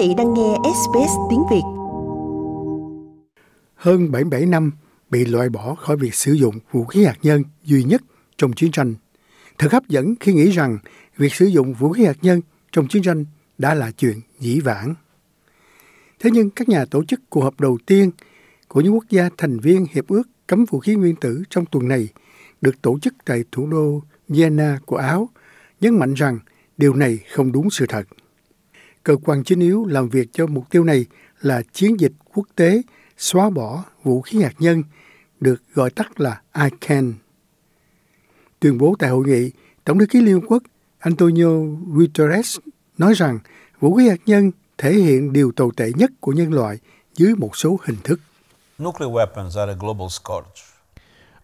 vị đang nghe SBS tiếng Việt. Hơn 77 năm bị loại bỏ khỏi việc sử dụng vũ khí hạt nhân duy nhất trong chiến tranh. Thật hấp dẫn khi nghĩ rằng việc sử dụng vũ khí hạt nhân trong chiến tranh đã là chuyện dĩ vãng. Thế nhưng các nhà tổ chức cuộc họp đầu tiên của những quốc gia thành viên Hiệp ước cấm vũ khí nguyên tử trong tuần này được tổ chức tại thủ đô Vienna của Áo, nhấn mạnh rằng điều này không đúng sự thật. Cơ quan chính yếu làm việc cho mục tiêu này là chiến dịch quốc tế xóa bỏ vũ khí hạt nhân, được gọi tắt là ICAN. Tuyên bố tại hội nghị, Tổng thư ký Liên Hợp Quốc Antonio Guterres nói rằng vũ khí hạt nhân thể hiện điều tồi tệ nhất của nhân loại dưới một số hình thức.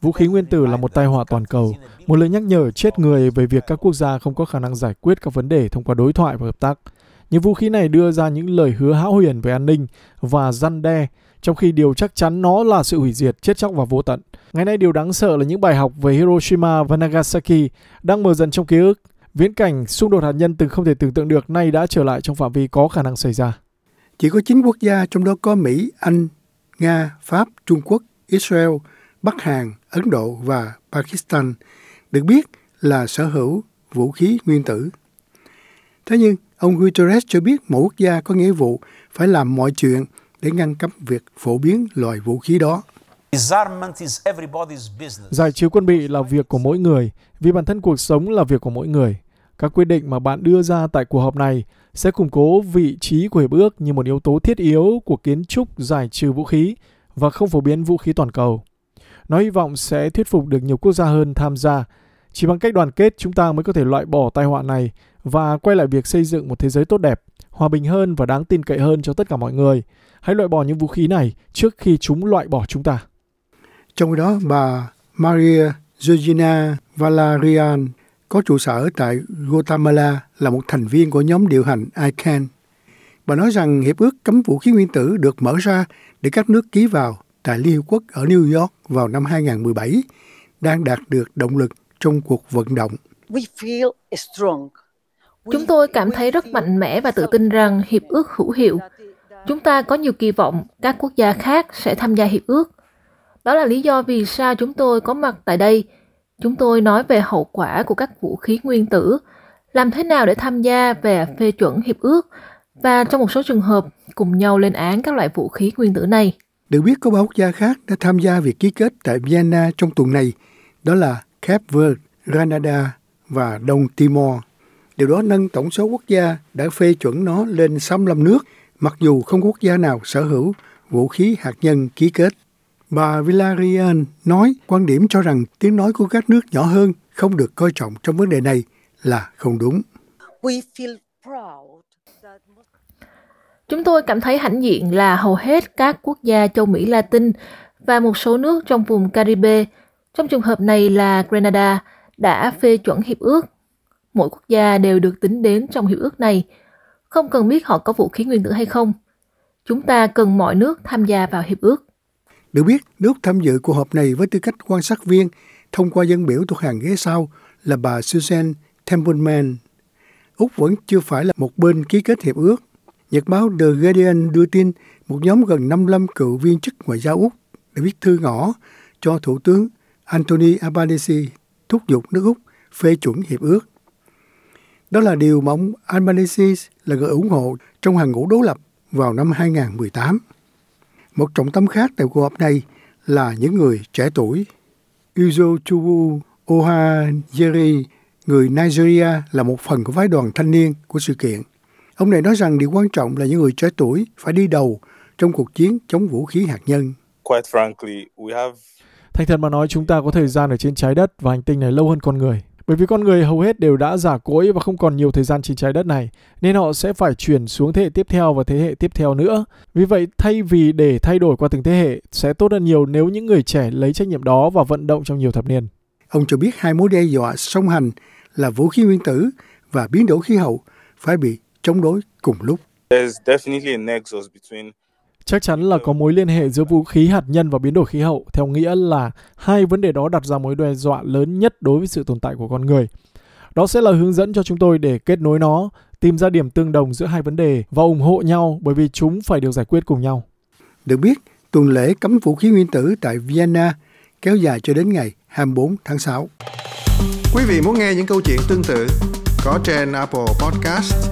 Vũ khí nguyên tử là một tai họa toàn cầu, một lời nhắc nhở chết người về việc các quốc gia không có khả năng giải quyết các vấn đề thông qua đối thoại và hợp tác. Những vũ khí này đưa ra những lời hứa hão huyền về an ninh và răn đe, trong khi điều chắc chắn nó là sự hủy diệt, chết chóc và vô tận. Ngày nay điều đáng sợ là những bài học về Hiroshima và Nagasaki đang mờ dần trong ký ức. Viễn cảnh xung đột hạt nhân từng không thể tưởng tượng được nay đã trở lại trong phạm vi có khả năng xảy ra. Chỉ có 9 quốc gia, trong đó có Mỹ, Anh, Nga, Pháp, Trung Quốc, Israel, Bắc Hàn, Ấn Độ và Pakistan được biết là sở hữu vũ khí nguyên tử. Thế nhưng, ông Guterres cho biết mỗi quốc gia có nghĩa vụ phải làm mọi chuyện để ngăn cấm việc phổ biến loại vũ khí đó. Giải trừ quân bị là việc của mỗi người, vì bản thân cuộc sống là việc của mỗi người. Các quyết định mà bạn đưa ra tại cuộc họp này sẽ củng cố vị trí của hiệp ước như một yếu tố thiết yếu của kiến trúc giải trừ vũ khí và không phổ biến vũ khí toàn cầu. Nó hy vọng sẽ thuyết phục được nhiều quốc gia hơn tham gia. Chỉ bằng cách đoàn kết chúng ta mới có thể loại bỏ tai họa này và quay lại việc xây dựng một thế giới tốt đẹp, hòa bình hơn và đáng tin cậy hơn cho tất cả mọi người. Hãy loại bỏ những vũ khí này trước khi chúng loại bỏ chúng ta. Trong khi đó, bà Maria Georgina Valerian có trụ sở tại Guatemala là một thành viên của nhóm điều hành ICANN. Bà nói rằng hiệp ước cấm vũ khí nguyên tử được mở ra để các nước ký vào tại Liên Hợp Quốc ở New York vào năm 2017 đang đạt được động lực trong cuộc vận động. Chúng tôi cảm thấy rất mạnh mẽ và tự tin rằng hiệp ước hữu hiệu. Chúng ta có nhiều kỳ vọng các quốc gia khác sẽ tham gia hiệp ước. Đó là lý do vì sao chúng tôi có mặt tại đây. Chúng tôi nói về hậu quả của các vũ khí nguyên tử, làm thế nào để tham gia về phê chuẩn hiệp ước và trong một số trường hợp cùng nhau lên án các loại vũ khí nguyên tử này. Được biết có ba quốc gia khác đã tham gia việc ký kết tại Vienna trong tuần này, đó là Cape Verde, Grenada và Đông Timor. Điều đó nâng tổng số quốc gia đã phê chuẩn nó lên 65 nước, mặc dù không có quốc gia nào sở hữu vũ khí hạt nhân ký kết. Bà Villarian nói quan điểm cho rằng tiếng nói của các nước nhỏ hơn không được coi trọng trong vấn đề này là không đúng. Chúng tôi cảm thấy hãnh diện là hầu hết các quốc gia châu Mỹ Latin và một số nước trong vùng Caribe, trong trường hợp này là Grenada, đã phê chuẩn hiệp ước. Mỗi quốc gia đều được tính đến trong hiệp ước này, không cần biết họ có vũ khí nguyên tử hay không. Chúng ta cần mọi nước tham gia vào hiệp ước. Được biết, nước tham dự cuộc họp này với tư cách quan sát viên thông qua dân biểu thuộc hàng ghế sau là bà Susan Templeman. Úc vẫn chưa phải là một bên ký kết hiệp ước. Nhật báo The Guardian đưa tin một nhóm gần 55 cựu viên chức ngoại giao Úc đã viết thư ngỏ cho Thủ tướng Anthony Albanese thúc giục nước Úc phê chuẩn hiệp ước. Đó là điều mà ông Albanese là người ủng hộ trong hàng ngũ đối lập vào năm 2018. Một trọng tâm khác tại cuộc họp này là những người trẻ tuổi. Uzo Chubu Ohajeri, người Nigeria là một phần của phái đoàn thanh niên của sự kiện. Ông này nói rằng điều quan trọng là những người trẻ tuổi phải đi đầu trong cuộc chiến chống vũ khí hạt nhân. Quite frankly, we have Thành thật mà nói chúng ta có thời gian ở trên trái đất và hành tinh này lâu hơn con người. Bởi vì con người hầu hết đều đã giả cỗi và không còn nhiều thời gian trên trái đất này, nên họ sẽ phải chuyển xuống thế hệ tiếp theo và thế hệ tiếp theo nữa. Vì vậy, thay vì để thay đổi qua từng thế hệ, sẽ tốt hơn nhiều nếu những người trẻ lấy trách nhiệm đó và vận động trong nhiều thập niên. Ông cho biết hai mối đe dọa song hành là vũ khí nguyên tử và biến đổi khí hậu phải bị chống đối cùng lúc. Chắc chắn là có mối liên hệ giữa vũ khí hạt nhân và biến đổi khí hậu, theo nghĩa là hai vấn đề đó đặt ra mối đe dọa lớn nhất đối với sự tồn tại của con người. Đó sẽ là hướng dẫn cho chúng tôi để kết nối nó, tìm ra điểm tương đồng giữa hai vấn đề và ủng hộ nhau bởi vì chúng phải được giải quyết cùng nhau. Được biết, tuần lễ cấm vũ khí nguyên tử tại Vienna kéo dài cho đến ngày 24 tháng 6. Quý vị muốn nghe những câu chuyện tương tự có trên Apple Podcast,